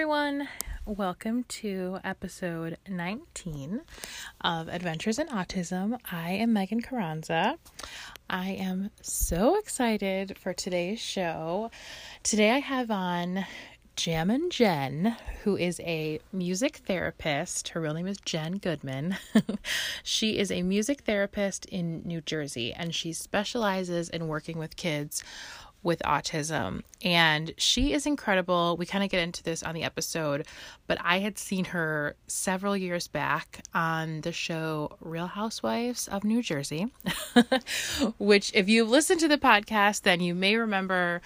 everyone. Welcome to episode 19 of Adventures in Autism. I am Megan Carranza. I am so excited for today's show. Today I have on Jammin' Jen, who is a music therapist. Her real name is Jen Goodman. she is a music therapist in New Jersey and she specializes in working with kids with autism. And she is incredible. We kind of get into this on the episode, but I had seen her several years back on the show Real Housewives of New Jersey, which, if you've listened to the podcast, then you may remember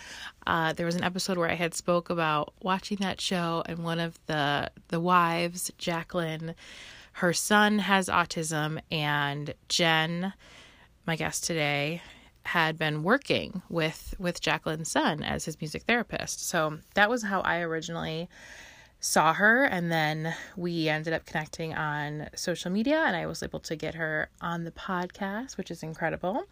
uh, there was an episode where I had spoke about watching that show, and one of the the wives, Jacqueline, her son has autism, and Jen, my guest today, had been working with with Jacqueline's son as his music therapist. So that was how I originally saw her and then we ended up connecting on social media and I was able to get her on the podcast, which is incredible.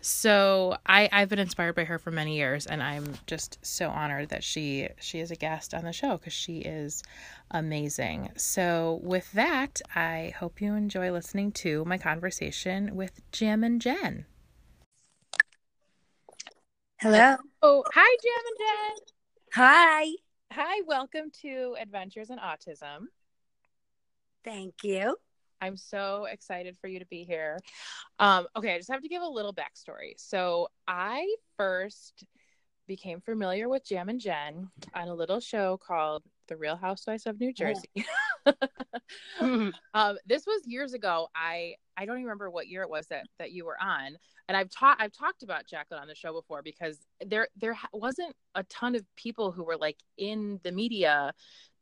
So I I've been inspired by her for many years and I'm just so honored that she she is a guest on the show cuz she is amazing. So with that, I hope you enjoy listening to my conversation with Jam and Jen. Hello. Oh, hi, Jam and Jen. Hi. Hi, welcome to Adventures in Autism. Thank you. I'm so excited for you to be here. Um, okay, I just have to give a little backstory. So I first became familiar with Jam and Jen on a little show called The Real Housewives of New. Jersey. Oh. um, this was years ago. I I don't even remember what year it was that that you were on. And I've taught I've talked about Jacqueline on the show before because there there wasn't a ton of people who were like in the media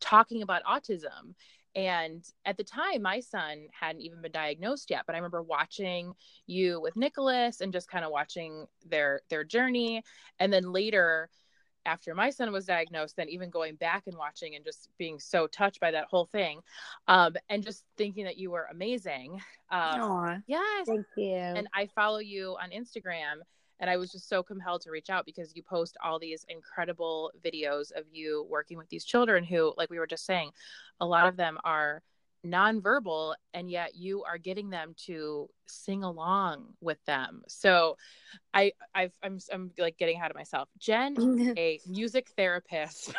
talking about autism. And at the time, my son hadn't even been diagnosed yet. But I remember watching you with Nicholas and just kind of watching their their journey. And then later, after my son was diagnosed, then even going back and watching and just being so touched by that whole thing, um, and just thinking that you were amazing. Um, yes, thank you. And I follow you on Instagram, and I was just so compelled to reach out because you post all these incredible videos of you working with these children who, like we were just saying, a lot of them are nonverbal and yet you are getting them to sing along with them. So i I've, i'm i'm like getting ahead of myself. Jen a music therapist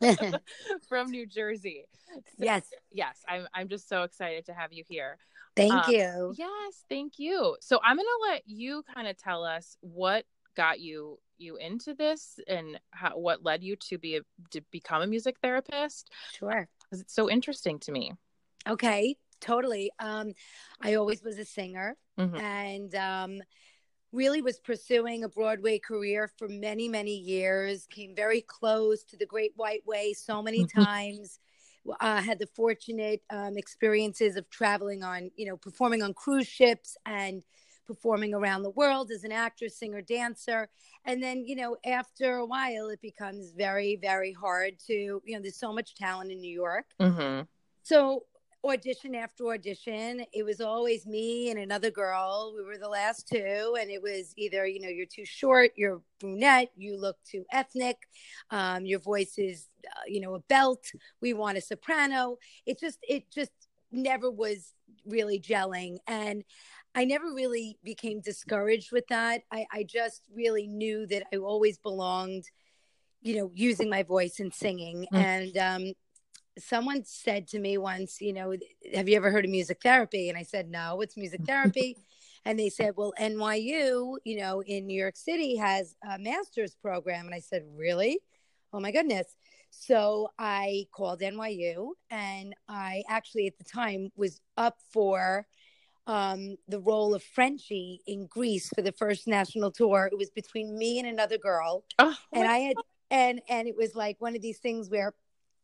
from new jersey. So, yes. yes i'm i'm just so excited to have you here. Thank um, you. yes thank you. So i'm gonna let you kind of tell us what got you you into this and how, what led you to be a, to become a music therapist. Sure. Because it's so interesting to me Okay, totally. Um, I always was a singer mm-hmm. and um, really was pursuing a Broadway career for many, many years. Came very close to the Great White Way so many mm-hmm. times. Uh, had the fortunate um, experiences of traveling on, you know, performing on cruise ships and performing around the world as an actress, singer, dancer. And then, you know, after a while, it becomes very, very hard to, you know, there's so much talent in New York. Mm-hmm. So audition after audition. It was always me and another girl. We were the last two, and it was either you know you're too short, you're brunette, you look too ethnic, um, your voice is uh, you know a belt. We want a soprano. It just it just never was really gelling, and I never really became discouraged with that. I, I just really knew that I always belonged you know using my voice and singing mm. and um someone said to me once, you know, have you ever heard of music therapy? And I said, no, it's music therapy. and they said, well, NYU, you know, in New York City has a master's program. And I said, really? Oh my goodness. So I called NYU and I actually at the time was up for um, the role of Frenchie in Grease for the first national tour. It was between me and another girl. Oh, and I had, and, and it was like one of these things where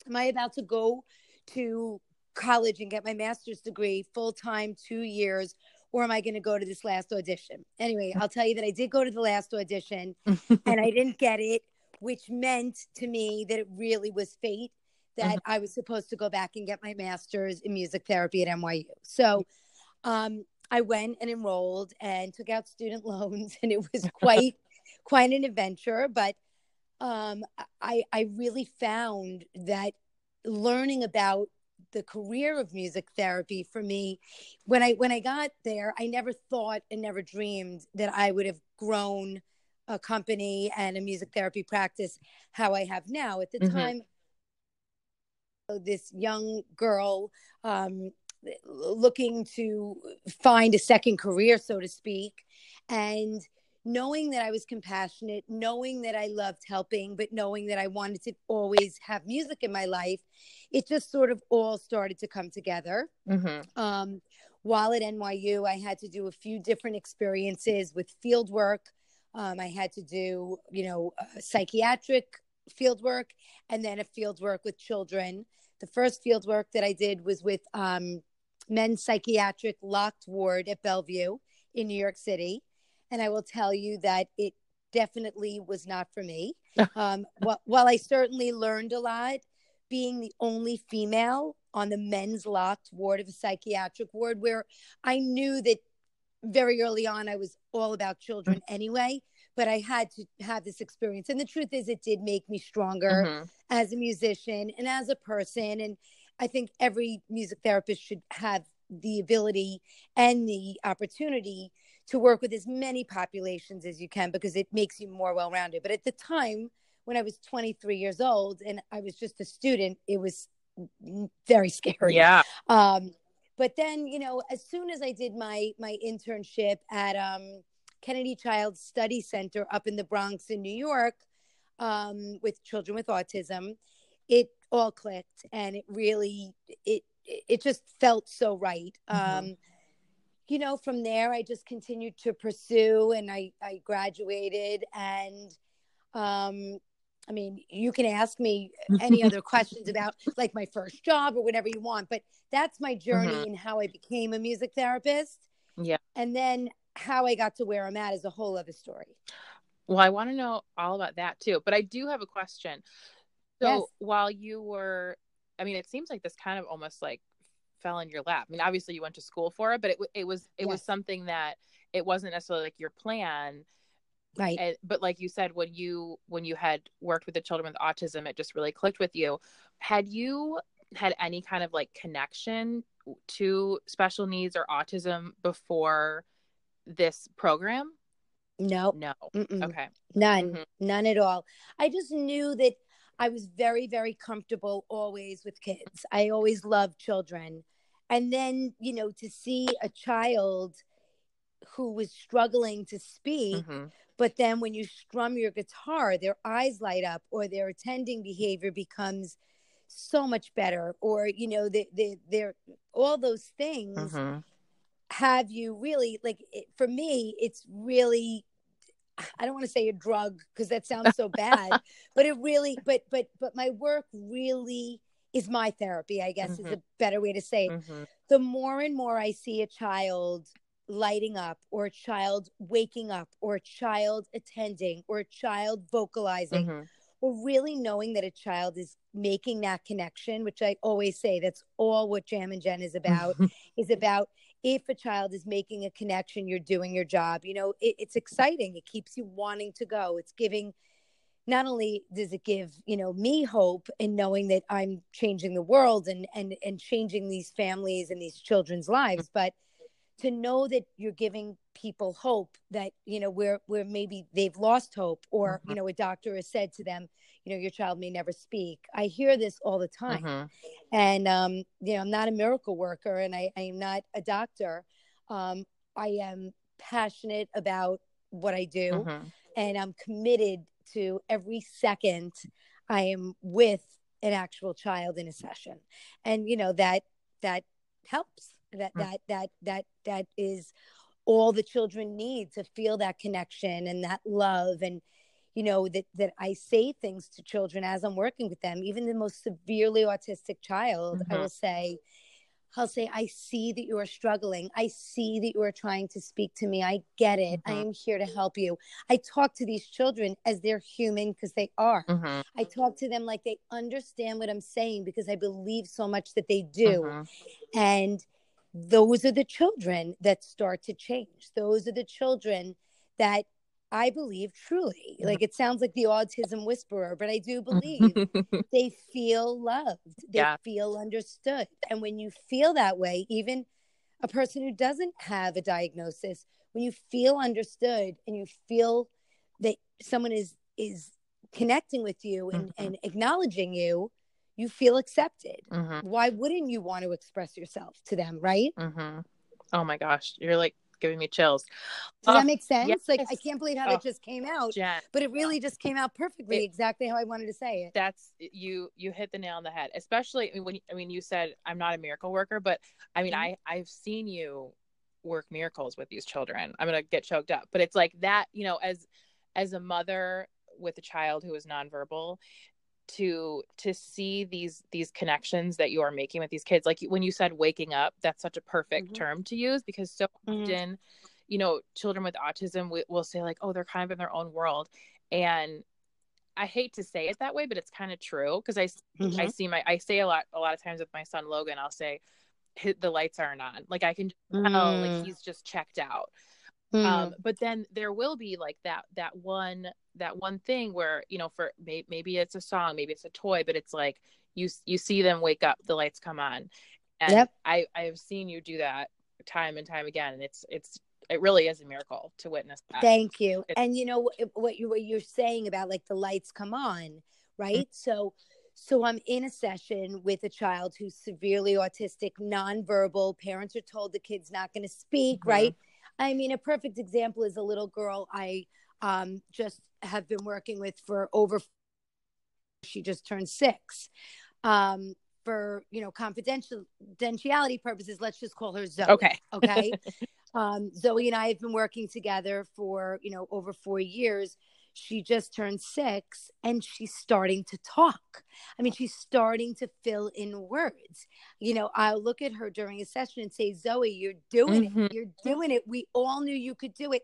am I about to go to college and get my master's degree full time, two years, or am I going to go to this last audition? Anyway, I'll tell you that I did go to the last audition and I didn't get it, which meant to me that it really was fate that uh-huh. I was supposed to go back and get my master's in music therapy at NYU. So um, I went and enrolled and took out student loans, and it was quite quite an adventure. But um, I I really found that learning about the career of music therapy for me when i when i got there i never thought and never dreamed that i would have grown a company and a music therapy practice how i have now at the mm-hmm. time this young girl um, looking to find a second career so to speak and knowing that I was compassionate, knowing that I loved helping, but knowing that I wanted to always have music in my life, it just sort of all started to come together. Mm-hmm. Um, while at NYU, I had to do a few different experiences with field work. Um, I had to do, you know, psychiatric field work and then a field work with children. The first field work that I did was with um, men's psychiatric locked ward at Bellevue in New York City and I will tell you that it definitely was not for me. um, while, while I certainly learned a lot, being the only female on the men's locked ward of a psychiatric ward, where I knew that very early on I was all about children mm-hmm. anyway, but I had to have this experience. And the truth is, it did make me stronger mm-hmm. as a musician and as a person. And I think every music therapist should have the ability and the opportunity to work with as many populations as you can because it makes you more well rounded. But at the time, when I was 23 years old and I was just a student, it was very scary. Yeah. Um, but then, you know, as soon as I did my my internship at um, Kennedy Child Study Center up in the Bronx in New York um, with children with autism, it all clicked, and it really it it just felt so right. Mm-hmm. Um, you know, from there, I just continued to pursue and I, I graduated. And um, I mean, you can ask me any other questions about like my first job or whatever you want, but that's my journey mm-hmm. and how I became a music therapist. Yeah. And then how I got to where I'm at is a whole other story. Well, I want to know all about that too, but I do have a question. So yes. while you were, I mean, it seems like this kind of almost like fell in your lap. I mean, obviously you went to school for it, but it it was it yes. was something that it wasn't necessarily like your plan. Right. And, but like you said, when you when you had worked with the children with autism, it just really clicked with you. Had you had any kind of like connection to special needs or autism before this program? No. No. Mm-mm. Okay. None. Mm-hmm. None at all. I just knew that I was very, very comfortable always with kids. I always loved children and then you know to see a child who was struggling to speak mm-hmm. but then when you strum your guitar their eyes light up or their attending behavior becomes so much better or you know they, they, they're all those things mm-hmm. have you really like it, for me it's really I don't want to say a drug because that sounds so bad, but it really, but, but, but my work really is my therapy, I guess mm-hmm. is a better way to say it. Mm-hmm. The more and more I see a child lighting up, or a child waking up, or a child attending, or a child vocalizing, mm-hmm. or really knowing that a child is making that connection, which I always say that's all what Jam and Jen is about, is about if a child is making a connection, you're doing your job. You know, it, it's exciting. It keeps you wanting to go. It's giving not only does it give you know me hope in knowing that i'm changing the world and and and changing these families and these children's lives but to know that you're giving people hope that you know where where maybe they've lost hope or mm-hmm. you know a doctor has said to them you know your child may never speak i hear this all the time mm-hmm. and um you know i'm not a miracle worker and i i'm not a doctor um i am passionate about what i do mm-hmm. and i'm committed to every second I am with an actual child in a session. And you know that that helps. That mm. that that that that is all the children need to feel that connection and that love and you know that that I say things to children as I'm working with them even the most severely autistic child mm-hmm. I will say I'll say, I see that you are struggling. I see that you are trying to speak to me. I get it. Mm-hmm. I am here to help you. I talk to these children as they're human because they are. Mm-hmm. I talk to them like they understand what I'm saying because I believe so much that they do. Mm-hmm. And those are the children that start to change. Those are the children that I believe truly, like it sounds like the autism whisperer, but I do believe they feel loved, they yeah. feel understood. And when you feel that way, even a person who doesn't have a diagnosis, when you feel understood and you feel that someone is is connecting with you and, mm-hmm. and acknowledging you, you feel accepted. Mm-hmm. Why wouldn't you want to express yourself to them, right? Mm-hmm. Oh my gosh, you're like giving me chills. Does that make sense? Yes. Like I can't believe how oh, that just came out, Jen. but it really just came out perfectly, it, exactly how I wanted to say it. That's you. You hit the nail on the head. Especially I mean, when I mean you said I'm not a miracle worker, but I mean mm-hmm. I I've seen you work miracles with these children. I'm gonna get choked up, but it's like that. You know, as as a mother with a child who is nonverbal to to see these these connections that you are making with these kids like when you said waking up that's such a perfect mm-hmm. term to use because so mm-hmm. often you know children with autism we, will say like oh they're kind of in their own world and i hate to say it that way but it's kind of true because i mm-hmm. i see my i say a lot a lot of times with my son logan i'll say the lights aren't on like i can tell like mm. he's just checked out Mm. Um, but then there will be like that that one that one thing where you know for may, maybe it's a song, maybe it's a toy, but it's like you you see them wake up, the lights come on, and yep. I I have seen you do that time and time again, and it's it's it really is a miracle to witness that. Thank you. It's, and you know what you what you're saying about like the lights come on, right? Mm-hmm. So so I'm in a session with a child who's severely autistic, nonverbal. Parents are told the kid's not going to speak, mm-hmm. right? I mean, a perfect example is a little girl I um, just have been working with for over. She just turned six. Um, for you know confidentiality purposes, let's just call her Zoe. Okay. Okay. um, Zoe and I have been working together for you know over four years she just turned six and she's starting to talk. I mean, she's starting to fill in words. You know, I'll look at her during a session and say, Zoe, you're doing mm-hmm. it. You're doing it. We all knew you could do it.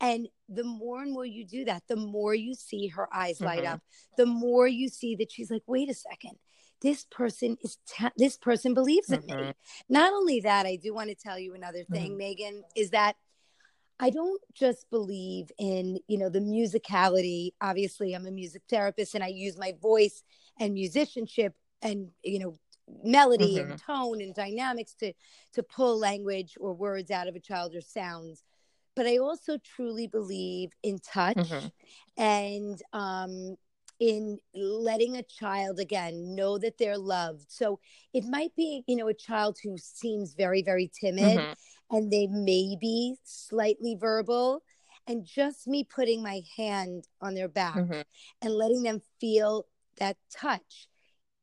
And the more and more you do that, the more you see her eyes light mm-hmm. up, the more you see that she's like, wait a second. This person is this person believes in mm-hmm. me. Not only that, I do want to tell you another thing, mm-hmm. Megan, is that I don't just believe in, you know, the musicality. Obviously, I'm a music therapist and I use my voice and musicianship and, you know, melody mm-hmm. and tone and dynamics to to pull language or words out of a child or sounds. But I also truly believe in touch mm-hmm. and um in letting a child again know that they're loved. So it might be, you know, a child who seems very, very timid mm-hmm and they may be slightly verbal and just me putting my hand on their back mm-hmm. and letting them feel that touch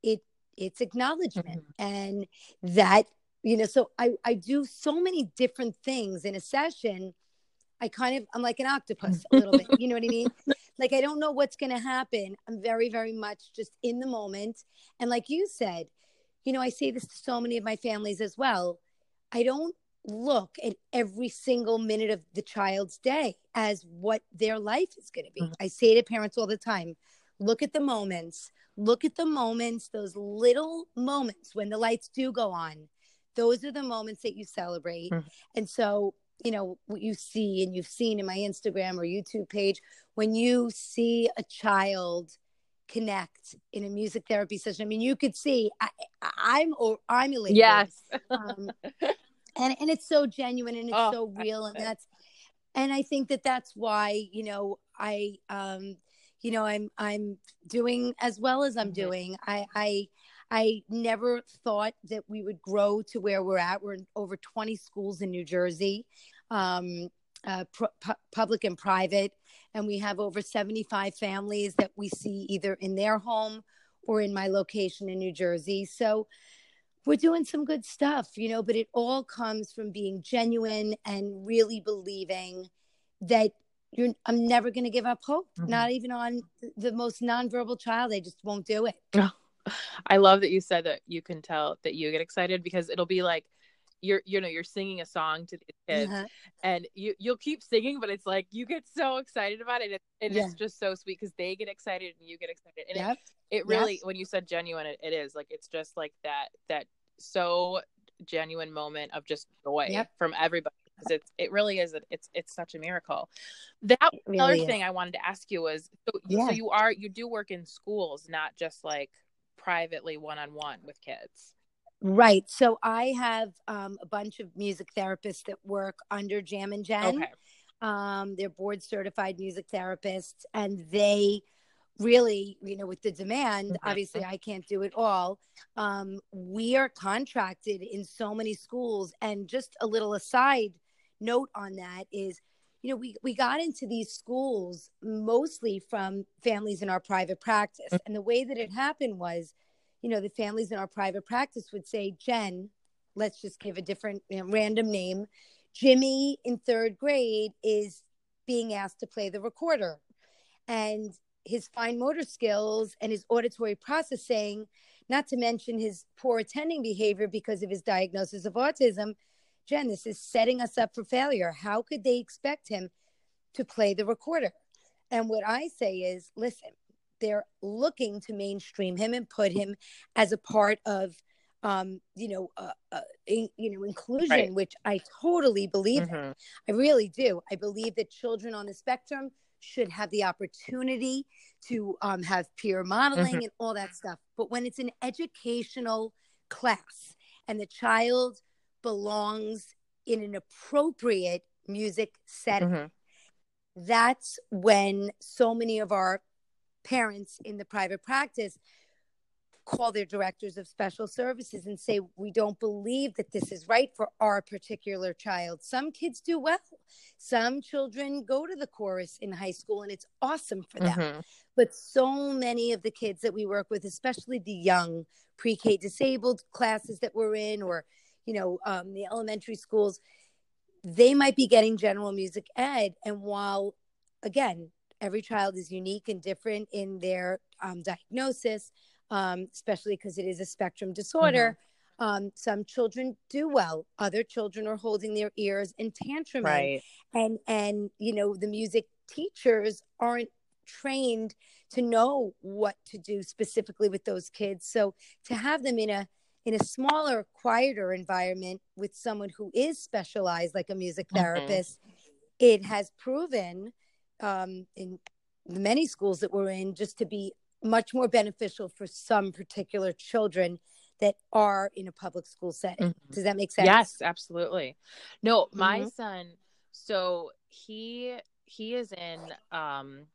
it it's acknowledgment mm-hmm. and that you know so i i do so many different things in a session i kind of i'm like an octopus a little bit you know what i mean like i don't know what's going to happen i'm very very much just in the moment and like you said you know i say this to so many of my families as well i don't look at every single minute of the child's day as what their life is going to be. Mm-hmm. I say to parents all the time look at the moments, look at the moments, those little moments when the lights do go on. Those are the moments that you celebrate. Mm-hmm. And so, you know, what you see and you've seen in my Instagram or YouTube page, when you see a child connect in a music therapy session. I mean, you could see I, am or I'm elated. Yes. um, and and it's so genuine and it's oh, so real and that's and i think that that's why you know i um you know i'm i'm doing as well as i'm mm-hmm. doing i i i never thought that we would grow to where we're at we're in over 20 schools in new jersey um uh, pu- public and private and we have over 75 families that we see either in their home or in my location in new jersey so we're doing some good stuff, you know, but it all comes from being genuine and really believing that you're I'm never going to give up hope, mm-hmm. not even on the most nonverbal child. They just won't do it. I love that you said that you can tell that you get excited because it'll be like you're you know you're singing a song to these kids uh-huh. and you you'll keep singing but it's like you get so excited about it and, yeah. it's just so sweet because they get excited and you get excited and yep. it, it really yes. when you said genuine it, it is like it's just like that that so genuine moment of just joy yep. from everybody because it's it really is it's it's such a miracle. That really other is. thing I wanted to ask you was so, yeah. so you are you do work in schools, not just like privately one on one with kids. Right. So I have um, a bunch of music therapists that work under Jam and Jen. Okay. Um, they're board certified music therapists, and they really, you know, with the demand, mm-hmm. obviously I can't do it all. Um, we are contracted in so many schools. And just a little aside note on that is, you know, we, we got into these schools mostly from families in our private practice. Mm-hmm. And the way that it happened was, you know, the families in our private practice would say, Jen, let's just give a different you know, random name. Jimmy in third grade is being asked to play the recorder. And his fine motor skills and his auditory processing, not to mention his poor attending behavior because of his diagnosis of autism. Jen, this is setting us up for failure. How could they expect him to play the recorder? And what I say is, listen, they're looking to mainstream him and put him as a part of, um, you know, uh, uh, in, you know, inclusion, right. which I totally believe mm-hmm. in. I really do. I believe that children on the spectrum should have the opportunity to um, have peer modeling mm-hmm. and all that stuff. But when it's an educational class and the child belongs in an appropriate music setting, mm-hmm. that's when so many of our parents in the private practice call their directors of special services and say, We don't believe that this is right for our particular child. Some kids do well. Some children go to the chorus in high school and it's awesome for them. Mm-hmm. But so many of the kids that we work with, especially the young pre K disabled classes that we're in, or, you know, um, the elementary schools, they might be getting general music ed. And while, again, every child is unique and different in their um, diagnosis, um, especially because it is a spectrum disorder. Mm-hmm. Um, some children do well. Other children are holding their ears and tantruming. Right. And and you know the music teachers aren't trained to know what to do specifically with those kids. So to have them in a in a smaller, quieter environment with someone who is specialized, like a music mm-hmm. therapist, mm-hmm. it has proven um, in the many schools that we're in just to be much more beneficial for some particular children that are in a public school setting. Mm-hmm. Does that make sense? Yes, absolutely. No, my mm-hmm. son, so he he is in um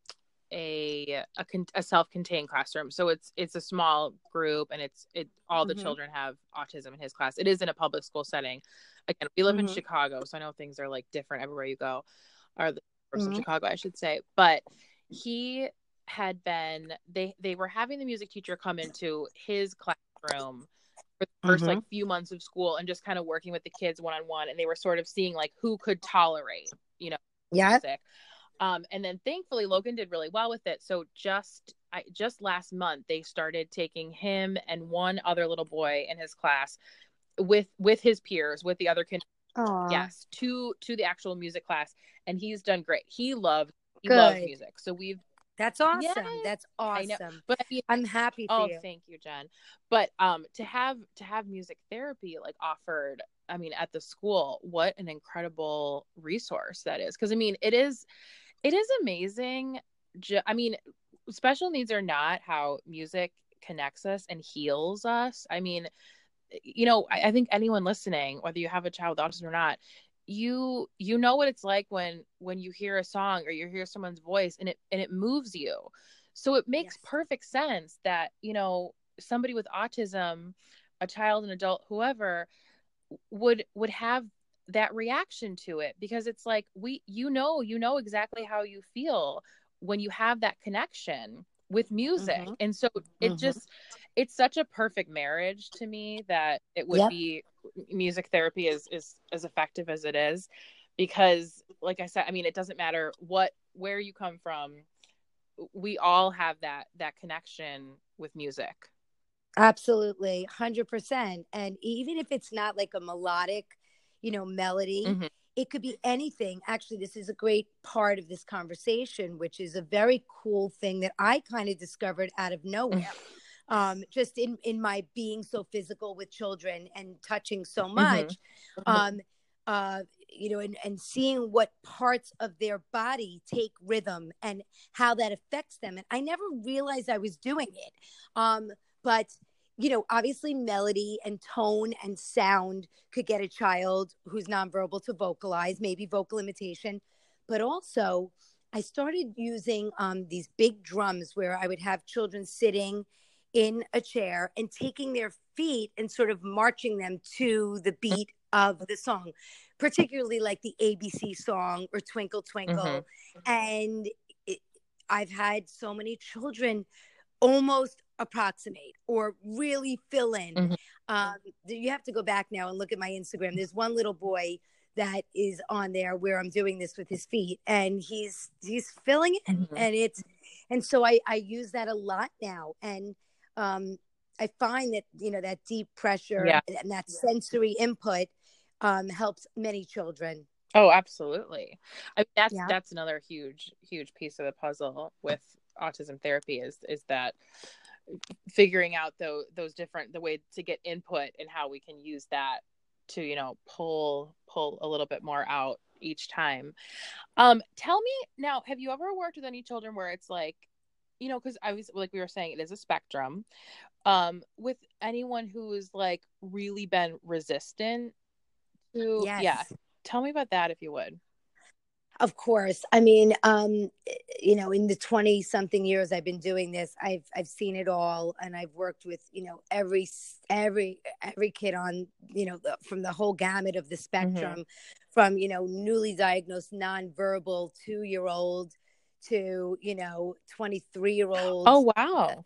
a a, a self-contained classroom. So it's it's a small group and it's it all the mm-hmm. children have autism in his class. It is in a public school setting. Again, we live in mm-hmm. Chicago, so I know things are like different everywhere you go. Or the from mm-hmm. Chicago, I should say. But he had been they they were having the music teacher come into his classroom for the 1st mm-hmm. like few months of school and just kind of working with the kids one on one and they were sort of seeing like who could tolerate you know yeah music. Um and then thankfully Logan did really well with it so just I just last month they started taking him and one other little boy in his class with with his peers with the other kids yes to to the actual music class and he's done great he loved he Good. loves music so we've that's awesome. Yes. That's awesome. But I mean, I'm happy oh, you. thank you, Jen. But um to have to have music therapy like offered, I mean, at the school, what an incredible resource that is. Because I mean, it is it is amazing. I mean, special needs are not how music connects us and heals us. I mean, you know, I, I think anyone listening, whether you have a child with autism or not, you you know what it's like when when you hear a song or you hear someone's voice and it and it moves you so it makes yes. perfect sense that you know somebody with autism a child an adult whoever would would have that reaction to it because it's like we you know you know exactly how you feel when you have that connection with music mm-hmm. and so it mm-hmm. just it's such a perfect marriage to me that it would yep. be music therapy is is as effective as it is because like i said i mean it doesn't matter what where you come from we all have that that connection with music absolutely 100% and even if it's not like a melodic you know melody mm-hmm. it could be anything actually this is a great part of this conversation which is a very cool thing that i kind of discovered out of nowhere um, just in in my being so physical with children and touching so mm-hmm. much. Mm-hmm. Um, uh, you know, and, and seeing what parts of their body take rhythm and how that affects them. And I never realized I was doing it. Um, but, you know, obviously melody and tone and sound could get a child who's nonverbal to vocalize, maybe vocal imitation. But also, I started using um, these big drums where I would have children sitting in a chair and taking their feet and sort of marching them to the beat of the song particularly like the ABC song or Twinkle Twinkle. Mm-hmm. And it, I've had so many children almost approximate or really fill in. Mm-hmm. Um, you have to go back now and look at my Instagram. There's one little boy that is on there where I'm doing this with his feet and he's he's filling it mm-hmm. and it's and so I I use that a lot now and um I find that you know that deep pressure yeah. and that sensory input um, helps many children. Oh, absolutely. I mean, that's yeah. that's another huge huge piece of the puzzle with autism therapy is is that figuring out those those different the way to get input and how we can use that to you know pull pull a little bit more out each time. Um, tell me now, have you ever worked with any children where it's like, you know, because I was like we were saying, it is a spectrum. Um, with anyone who is like really been resistant to yes. yeah tell me about that if you would of course i mean um you know in the 20 something years i've been doing this i've i've seen it all and i've worked with you know every every every kid on you know the, from the whole gamut of the mm-hmm. spectrum mm-hmm. from you know newly diagnosed nonverbal 2 year old to you know 23 year old oh wow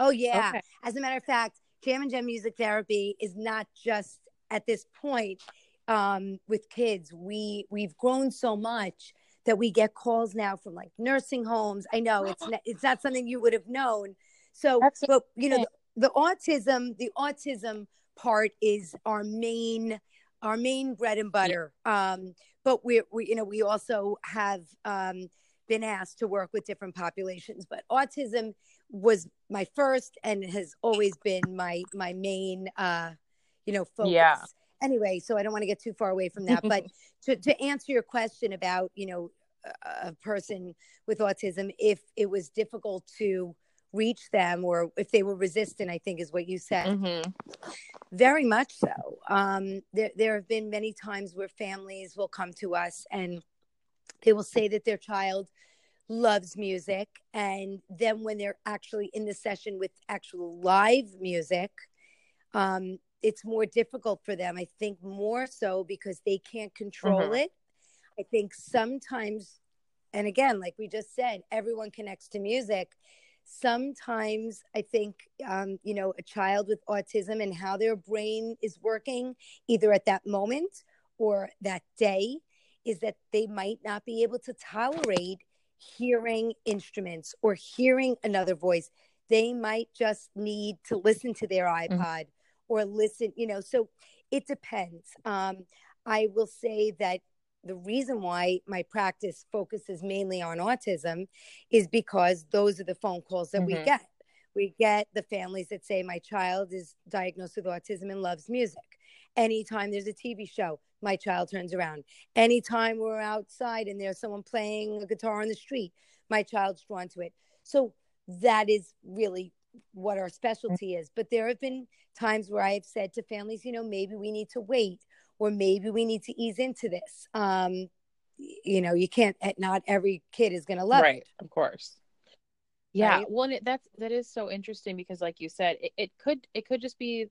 oh yeah okay. as a matter of fact jam and jen music therapy is not just at this point um, with kids, we we've grown so much that we get calls now from like nursing homes. I know it's not, it's not something you would have known. So, That's but you know, the, the autism, the autism part is our main our main bread and butter. Yeah. Um, but we we you know we also have um, been asked to work with different populations. But autism was my first and has always been my my main uh, you know focus. Yeah. Anyway, so I don't want to get too far away from that, but to to answer your question about you know a, person with autism, if it was difficult to reach them or if they were resistant, I think is what you said. Mm-hmm. Very much so. Um, there, there have been many times where families will come to us and they will say that their child loves music. And then when they're actually in the session with actual live music, um, it's more difficult for them. I think more so because they can't control mm-hmm. it. I think sometimes, and again, like we just said, everyone connects to music. Sometimes I think, um, you know, a child with autism and how their brain is working, either at that moment or that day, is that they might not be able to tolerate hearing instruments or hearing another voice. They might just need to listen to their iPod. Mm-hmm or listen, you know, so it depends. Um, I will say that the reason why my practice focuses mainly on autism is because those are the phone calls that mm-hmm. we get. We get the families that say, My child is diagnosed with autism and loves music. Anytime there's a TV show, my child turns around. Anytime we're outside and there's someone playing a guitar on the street, my child's drawn to it. So that is really what our specialty is. But there have been times where I've said to families, you know, maybe we need to wait or maybe we need to ease into this. Um, you know, you can't, eh, not every kid is going to love right, it. Of course. Yeah. Right? Well, that's, that is so interesting because like you said, it, it could, it could just be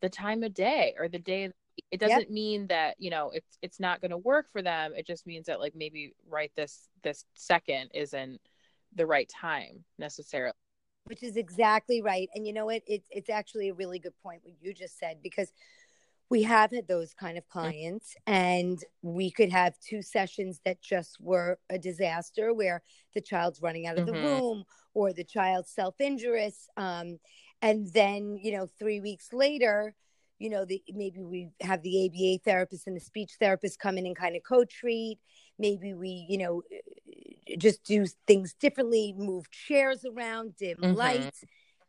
the time of day or the day it doesn't yep. mean that you know it's it's not going to work for them it just means that like maybe right this this second isn't the right time necessarily which is exactly right. And you know what? It's it's actually a really good point what you just said because we have had those kind of clients and we could have two sessions that just were a disaster where the child's running out of mm-hmm. the room or the child's self-injurious um, and then you know three weeks later you know the maybe we have the aba therapist and the speech therapist come in and kind of co-treat maybe we you know just do things differently, move chairs around, dim mm-hmm. lights,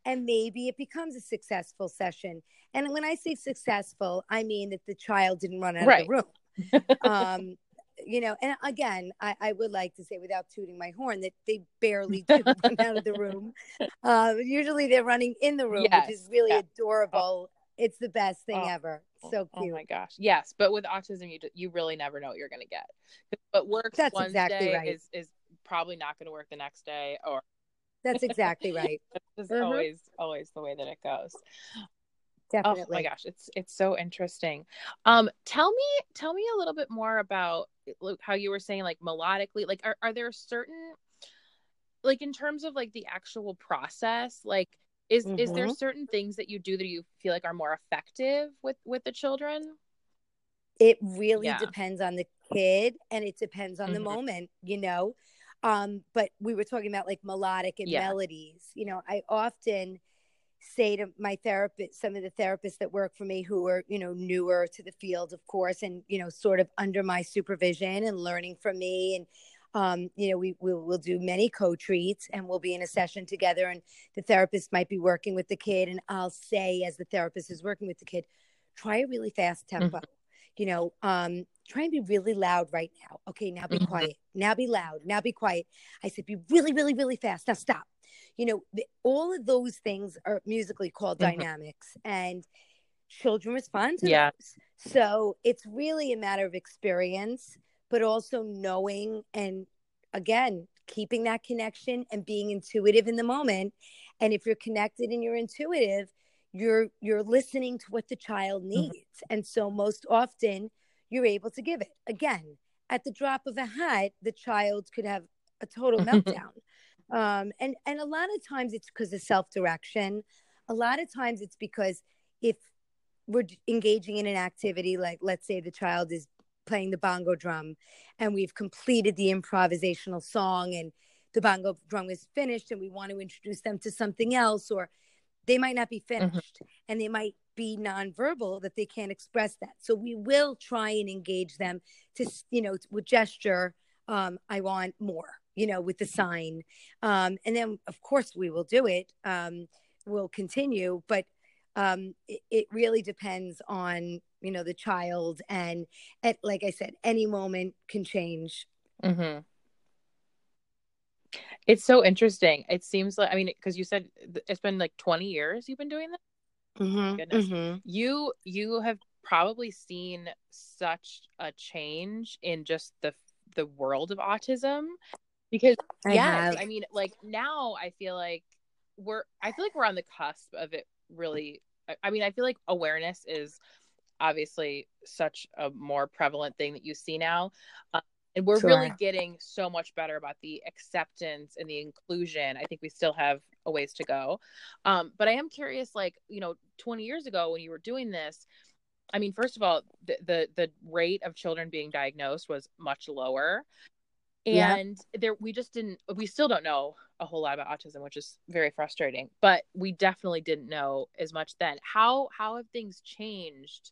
and maybe it becomes a successful session. And when I say successful, I mean that the child didn't run out right. of the room. um, you know, and again, I, I, would like to say without tooting my horn that they barely do run out of the room. Uh, usually they're running in the room, yes. which is really adorable. It's the best thing oh. ever. So cute. Oh my gosh. Yes. But with autism, you, you really never know what you're going to get. But works That's exactly right. is, is probably not going to work the next day or that's exactly right. That's mm-hmm. always always the way that it goes. Definitely. Oh my gosh, it's it's so interesting. Um, tell me tell me a little bit more about how you were saying like melodically. Like, are are there certain like in terms of like the actual process, like is mm-hmm. is there mm-hmm. certain things that you do that you feel like are more effective with with the children? It really yeah. depends on the kid and it depends on mm-hmm. the moment, you know. Um, but we were talking about like melodic and yeah. melodies. You know, I often say to my therapist, some of the therapists that work for me who are, you know, newer to the field, of course, and, you know, sort of under my supervision and learning from me. And, um, you know, we will we'll do many co-treats and we'll be in a session together and the therapist might be working with the kid. And I'll say, as the therapist is working with the kid, try a really fast tempo. Mm-hmm you know, um, try and be really loud right now. Okay, now be mm-hmm. quiet. Now be loud. Now be quiet. I said, be really, really, really fast. Now stop. You know, the, all of those things are musically called mm-hmm. dynamics, and children respond to yeah. those. So it's really a matter of experience, but also knowing and again, keeping that connection and being intuitive in the moment. And if you're connected and you're intuitive, you're you're listening to what the child mm-hmm. needs mm-hmm. and so most often you're able to give it again at the drop of a hat the child could have a total meltdown um, and and a lot of times it's because of self-direction a lot of times it's because if we're engaging in an activity like let's say the child is playing the bongo drum and we've completed the improvisational song and the bongo drum is finished and we want to introduce them to something else or they might not be mm-hmm. finished mm-hmm. and they might be nonverbal that they can't express that so we will try and engage them to you know with gesture um, i want more you know with the sign um, and then of course we will do it um, we'll continue but um, it, it, really depends on you know the child and at like i said any moment can change mm-hmm. It's so interesting. It seems like I mean, because you said it's been like 20 years you've been doing this. Mm-hmm, Goodness, mm-hmm. you you have probably seen such a change in just the the world of autism because I yes, have. I mean, like now I feel like we're I feel like we're on the cusp of it. Really, I mean, I feel like awareness is obviously such a more prevalent thing that you see now. Uh, and we're sure. really getting so much better about the acceptance and the inclusion i think we still have a ways to go um, but i am curious like you know 20 years ago when you were doing this i mean first of all the the, the rate of children being diagnosed was much lower and yeah. there we just didn't we still don't know a whole lot about autism which is very frustrating but we definitely didn't know as much then how how have things changed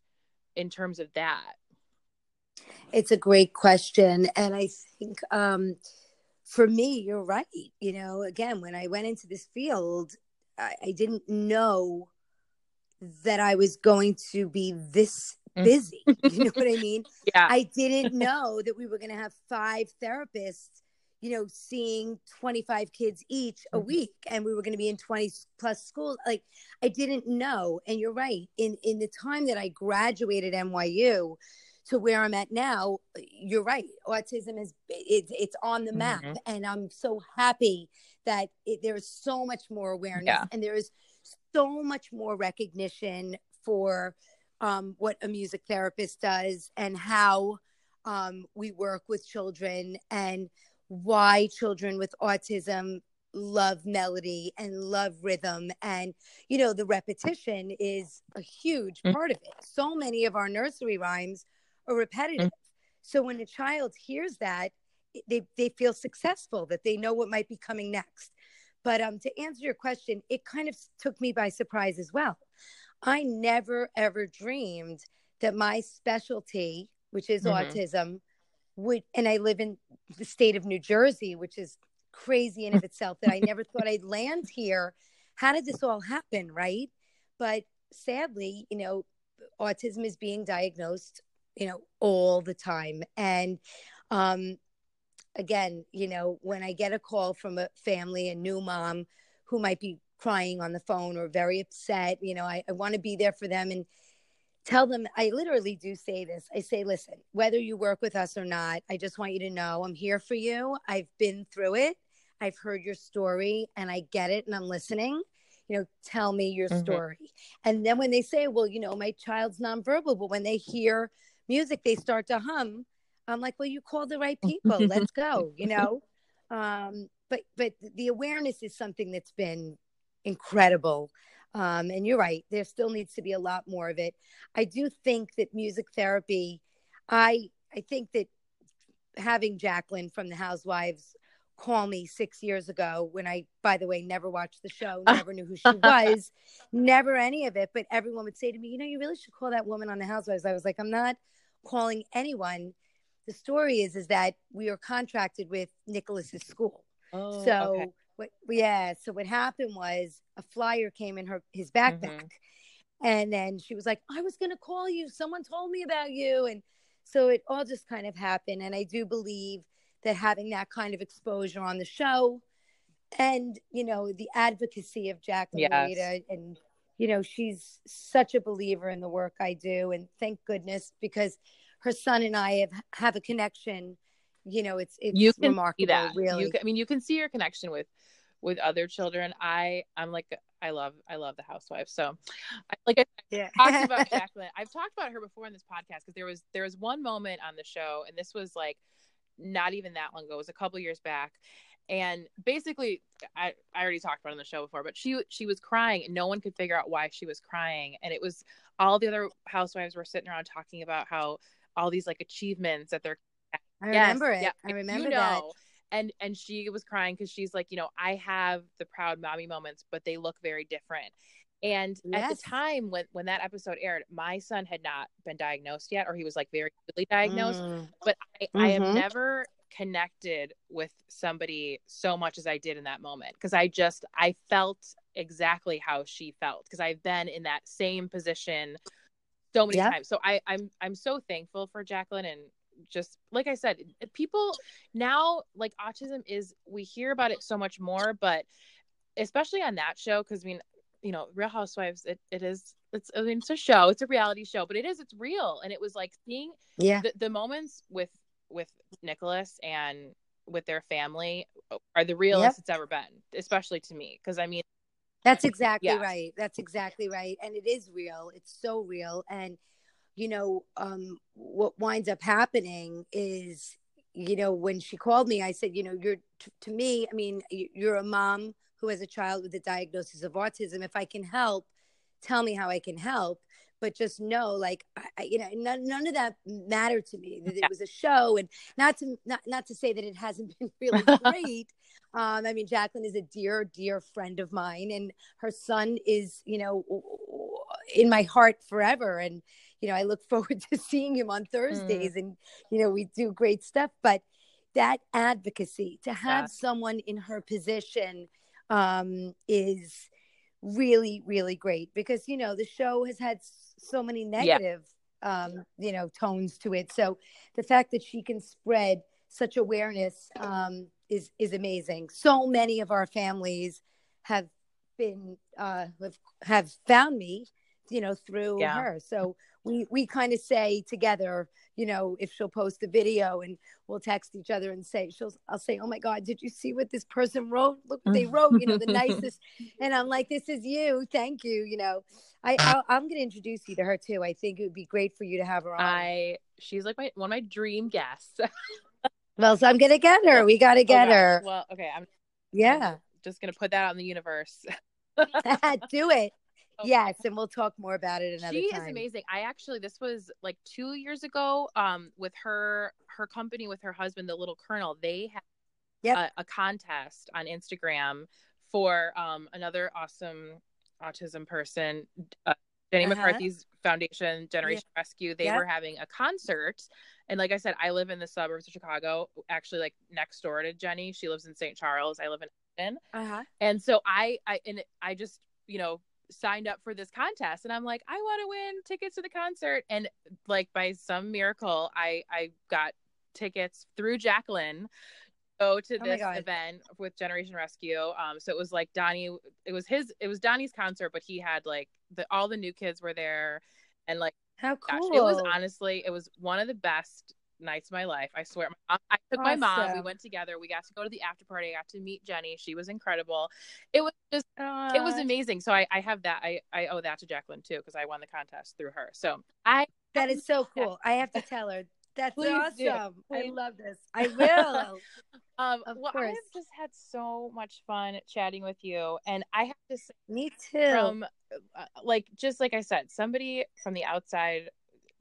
in terms of that it's a great question. And I think um, for me, you're right. You know, again, when I went into this field, I, I didn't know that I was going to be this mm. busy. you know what I mean? Yeah. I didn't know that we were going to have five therapists, you know, seeing 25 kids each a mm-hmm. week and we were going to be in 20 plus schools. Like I didn't know. And you're right. In in the time that I graduated NYU, to where I'm at now, you're right. Autism is it's it's on the map, mm-hmm. and I'm so happy that it, there's so much more awareness yeah. and there's so much more recognition for um, what a music therapist does and how um, we work with children and why children with autism love melody and love rhythm and you know the repetition is a huge mm. part of it so many of our nursery rhymes or repetitive. Mm-hmm. So when a child hears that, they, they feel successful, that they know what might be coming next. But um, to answer your question, it kind of took me by surprise as well. I never ever dreamed that my specialty, which is mm-hmm. autism, would, and I live in the state of New Jersey, which is crazy in of itself that I never thought I'd land here. How did this all happen, right? But sadly, you know, autism is being diagnosed you know, all the time. And um, again, you know, when I get a call from a family, a new mom who might be crying on the phone or very upset, you know, I, I want to be there for them and tell them I literally do say this. I say, listen, whether you work with us or not, I just want you to know I'm here for you. I've been through it. I've heard your story and I get it and I'm listening. You know, tell me your mm-hmm. story. And then when they say, well, you know, my child's nonverbal, but when they hear music, they start to hum. I'm like, well, you called the right people. Let's go, you know? Um, but, but the awareness is something that's been incredible. Um, and you're right, there still needs to be a lot more of it. I do think that music therapy, I, I think that having Jacqueline from the Housewives call me six years ago when I, by the way, never watched the show, never knew who she was, never any of it. But everyone would say to me, you know, you really should call that woman on the Housewives. I was like, I'm not calling anyone. The story is is that we were contracted with Nicholas's school. Oh, so okay. what, yeah, so what happened was a flyer came in her his backpack, mm-hmm. and then she was like, "I was going to call you. Someone told me about you," and so it all just kind of happened. And I do believe that having that kind of exposure on the show and you know the advocacy of Jacqueline yes. Rita and you know she's such a believer in the work I do and thank goodness because her son and I have have a connection you know it's it's you can remarkable see that. really can, I mean you can see your connection with with other children I I'm like I love I love the housewife so I, like I yeah. talked about Jacqueline I've talked about her before in this podcast because there was there was one moment on the show and this was like not even that long ago. It was a couple years back. And basically, I, I already talked about on the show before, but she she was crying and no one could figure out why she was crying. And it was all the other housewives were sitting around talking about how all these like achievements that they're I yes, remember it. Yeah, I remember you know, that. And and she was crying because she's like, you know, I have the proud mommy moments, but they look very different. And yes. at the time when when that episode aired, my son had not been diagnosed yet, or he was like very newly diagnosed. Mm. But I, mm-hmm. I have mm-hmm. never connected with somebody so much as I did in that moment because I just I felt exactly how she felt because I've been in that same position so many times. So I I'm I'm so thankful for Jacqueline and just like I said, eh, people now like autism is we hear about it so much more, but especially on that show because I mean you know, Real Housewives, it, it is it's I mean it's a show, it's a reality show, but it is it's real. And it was like seeing yeah the, the moments with with Nicholas and with their family are the realest yep. it's ever been, especially to me. Cause I mean That's exactly yeah. right. That's exactly right. And it is real. It's so real. And you know, um, what winds up happening is, you know, when she called me, I said, you know, you're t- to me, I mean, you're a mom who has a child with a diagnosis of autism. If I can help, tell me how I can help. But just know, like, I, you know, none, none of that mattered to me. That it was a show, and not to not not to say that it hasn't been really great. um, I mean, Jacqueline is a dear, dear friend of mine, and her son is, you know, in my heart forever. And you know, I look forward to seeing him on Thursdays, mm. and you know, we do great stuff. But that advocacy to have yeah. someone in her position um, is really really great because you know the show has had so many negative yeah. um, you know tones to it so the fact that she can spread such awareness um, is is amazing so many of our families have been uh, have, have found me you know through yeah. her. So we we kind of say together you know if she'll post a video and we'll text each other and say she'll i'll say oh my god did you see what this person wrote? Look what they wrote you know the nicest and i'm like this is you. Thank you you know. I uh, i am going to introduce you to her too. I think it would be great for you to have her on. I she's like my one of my dream guests. Well so i'm going to get her. We got to oh, get oh, her. Well okay i'm yeah. I'm just going to put that out in the universe. Do it Okay. Yes, and we'll talk more about it another she time. She is amazing. I actually this was like two years ago. Um, with her her company with her husband, the Little Colonel, they had yep. a, a contest on Instagram for um another awesome autism person, uh, Jenny uh-huh. McCarthy's foundation, Generation yeah. Rescue. They were having a concert, and like I said, I live in the suburbs of Chicago, actually like next door to Jenny. She lives in St. Charles. I live in. Uh-huh. And so I, I, and I just, you know, signed up for this contest and I'm like, I want to win tickets to the concert. And like by some miracle, I I got tickets through Jacqueline go to oh this event with Generation Rescue. Um, so it was like Donnie. It was his. It was Donnie's concert, but he had like the all the new kids were there, and like how cool. Gosh, it was honestly, it was one of the best nights of my life. I swear. I took awesome. my mom. We went together. We got to go to the after party. I got to meet Jenny. She was incredible. It was just, it was amazing. So I, I have that. I, I owe that to Jacqueline too because I won the contest through her. So I. That is so cool. I have to tell her. That's awesome. I love this. I will. um, of well, course. I have just had so much fun chatting with you, and I have to say, me too. From uh, like just like I said, somebody from the outside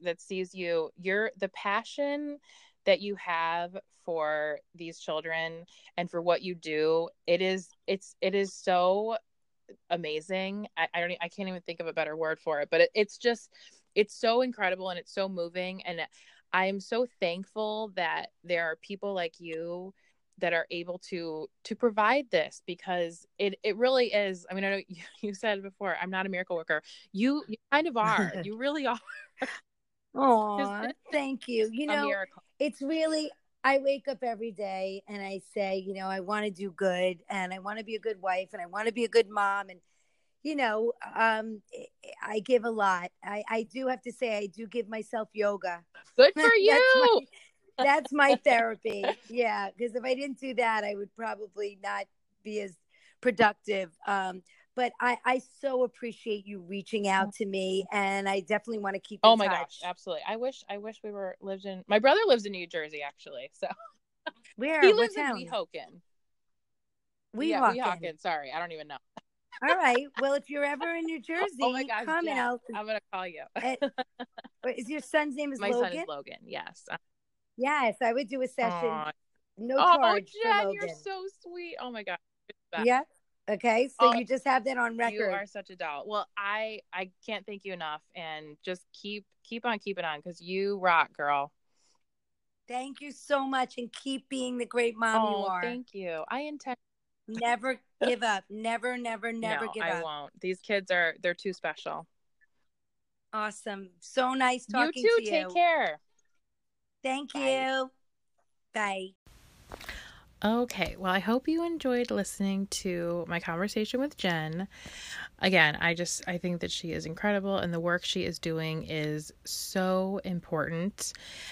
that sees you, you're the passion that you have for these children and for what you do. It is it's it is so amazing. I, I don't I can't even think of a better word for it, but it, it's just it's so incredible and it's so moving and I'm so thankful that there are people like you that are able to to provide this because it it really is i mean i know you, you said before i'm not a miracle worker you you kind of are you really are oh thank you you know miracle. it's really i wake up every day and i say you know i want to do good and i want to be a good wife and i want to be a good mom and you know um i give a lot i i do have to say i do give myself yoga good for you that's my therapy. Yeah, because if I didn't do that, I would probably not be as productive. Um, but I, I so appreciate you reaching out mm. to me, and I definitely want to keep. oh my touch. gosh, absolutely! I wish I wish we were lived in. My brother lives in New Jersey, actually. So where he lives in Weehawken. Weehawken. Yeah, Weehawken. Sorry, I don't even know. All right. Well, if you're ever in New Jersey, oh my gosh, come and I'll. I'm gonna call you. Eh, is your son's name is my Logan? son is Logan. Yes. Uh, yes, I would do a session. Aww. No oh, charge. Jen, you're so sweet. Oh my god. Yeah. Okay, so oh, you just have that on record. You are such a doll. Well, I I can't thank you enough, and just keep keep on keeping on because you rock, girl. Thank you so much, and keep being the great mom oh, you are. Thank you. I intend never give up. Never, never, never no, give I up. I won't. These kids are they're too special. Awesome. So nice talking to you You too. to you. Take care. Thank Bye. you. Bye. Okay, well, I hope you enjoyed listening to my conversation with Jen. Again, I just I think that she is incredible and the work she is doing is so important.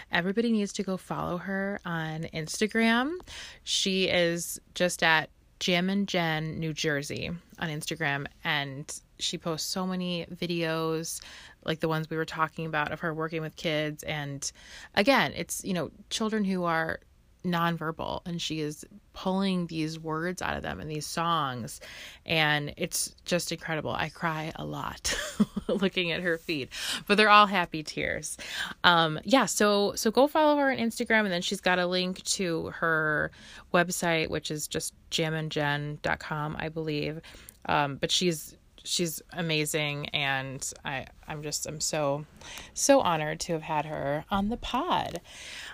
Everybody needs to go follow her on Instagram. She is just at Jam and Jen New Jersey on Instagram and she posts so many videos like the ones we were talking about of her working with kids and again it's you know children who are nonverbal and she is pulling these words out of them and these songs and it's just incredible. I cry a lot looking at her feed but they're all happy tears. Um yeah so so go follow her on instagram and then she's got a link to her website which is just jamandjen.com i believe. Um but she's she's amazing and I I'm just I'm so so honored to have had her on the pod.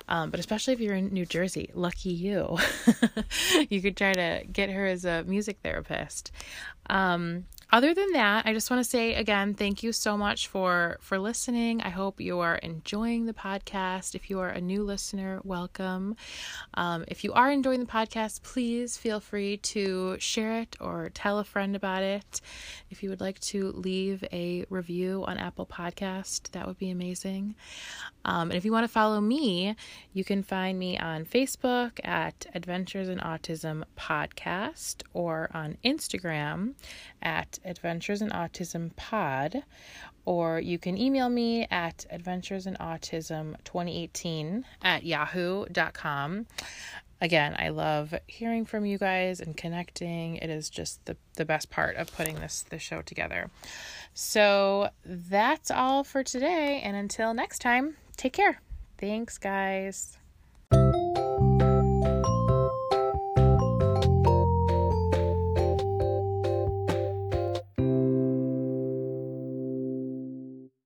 Um, but especially if you're in New Jersey, lucky you. you could try to get her as a music therapist. Um, other than that, I just want to say again, thank you so much for for listening. I hope you are enjoying the podcast. If you are a new listener, welcome. Um, if you are enjoying the podcast, please feel free to share it or tell a friend about it. If you would like to leave a review on Apple Podcast, that would be amazing. Um, and if you want to follow me, you can find me on Facebook at Adventures in Autism Podcast or on Instagram at Adventures in Autism Pod, or you can email me at Adventures in Autism 2018 at yahoo.com. Again, I love hearing from you guys and connecting. It is just the, the best part of putting this, this show together. So that's all for today. And until next time, take care. Thanks, guys.